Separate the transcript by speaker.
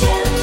Speaker 1: tell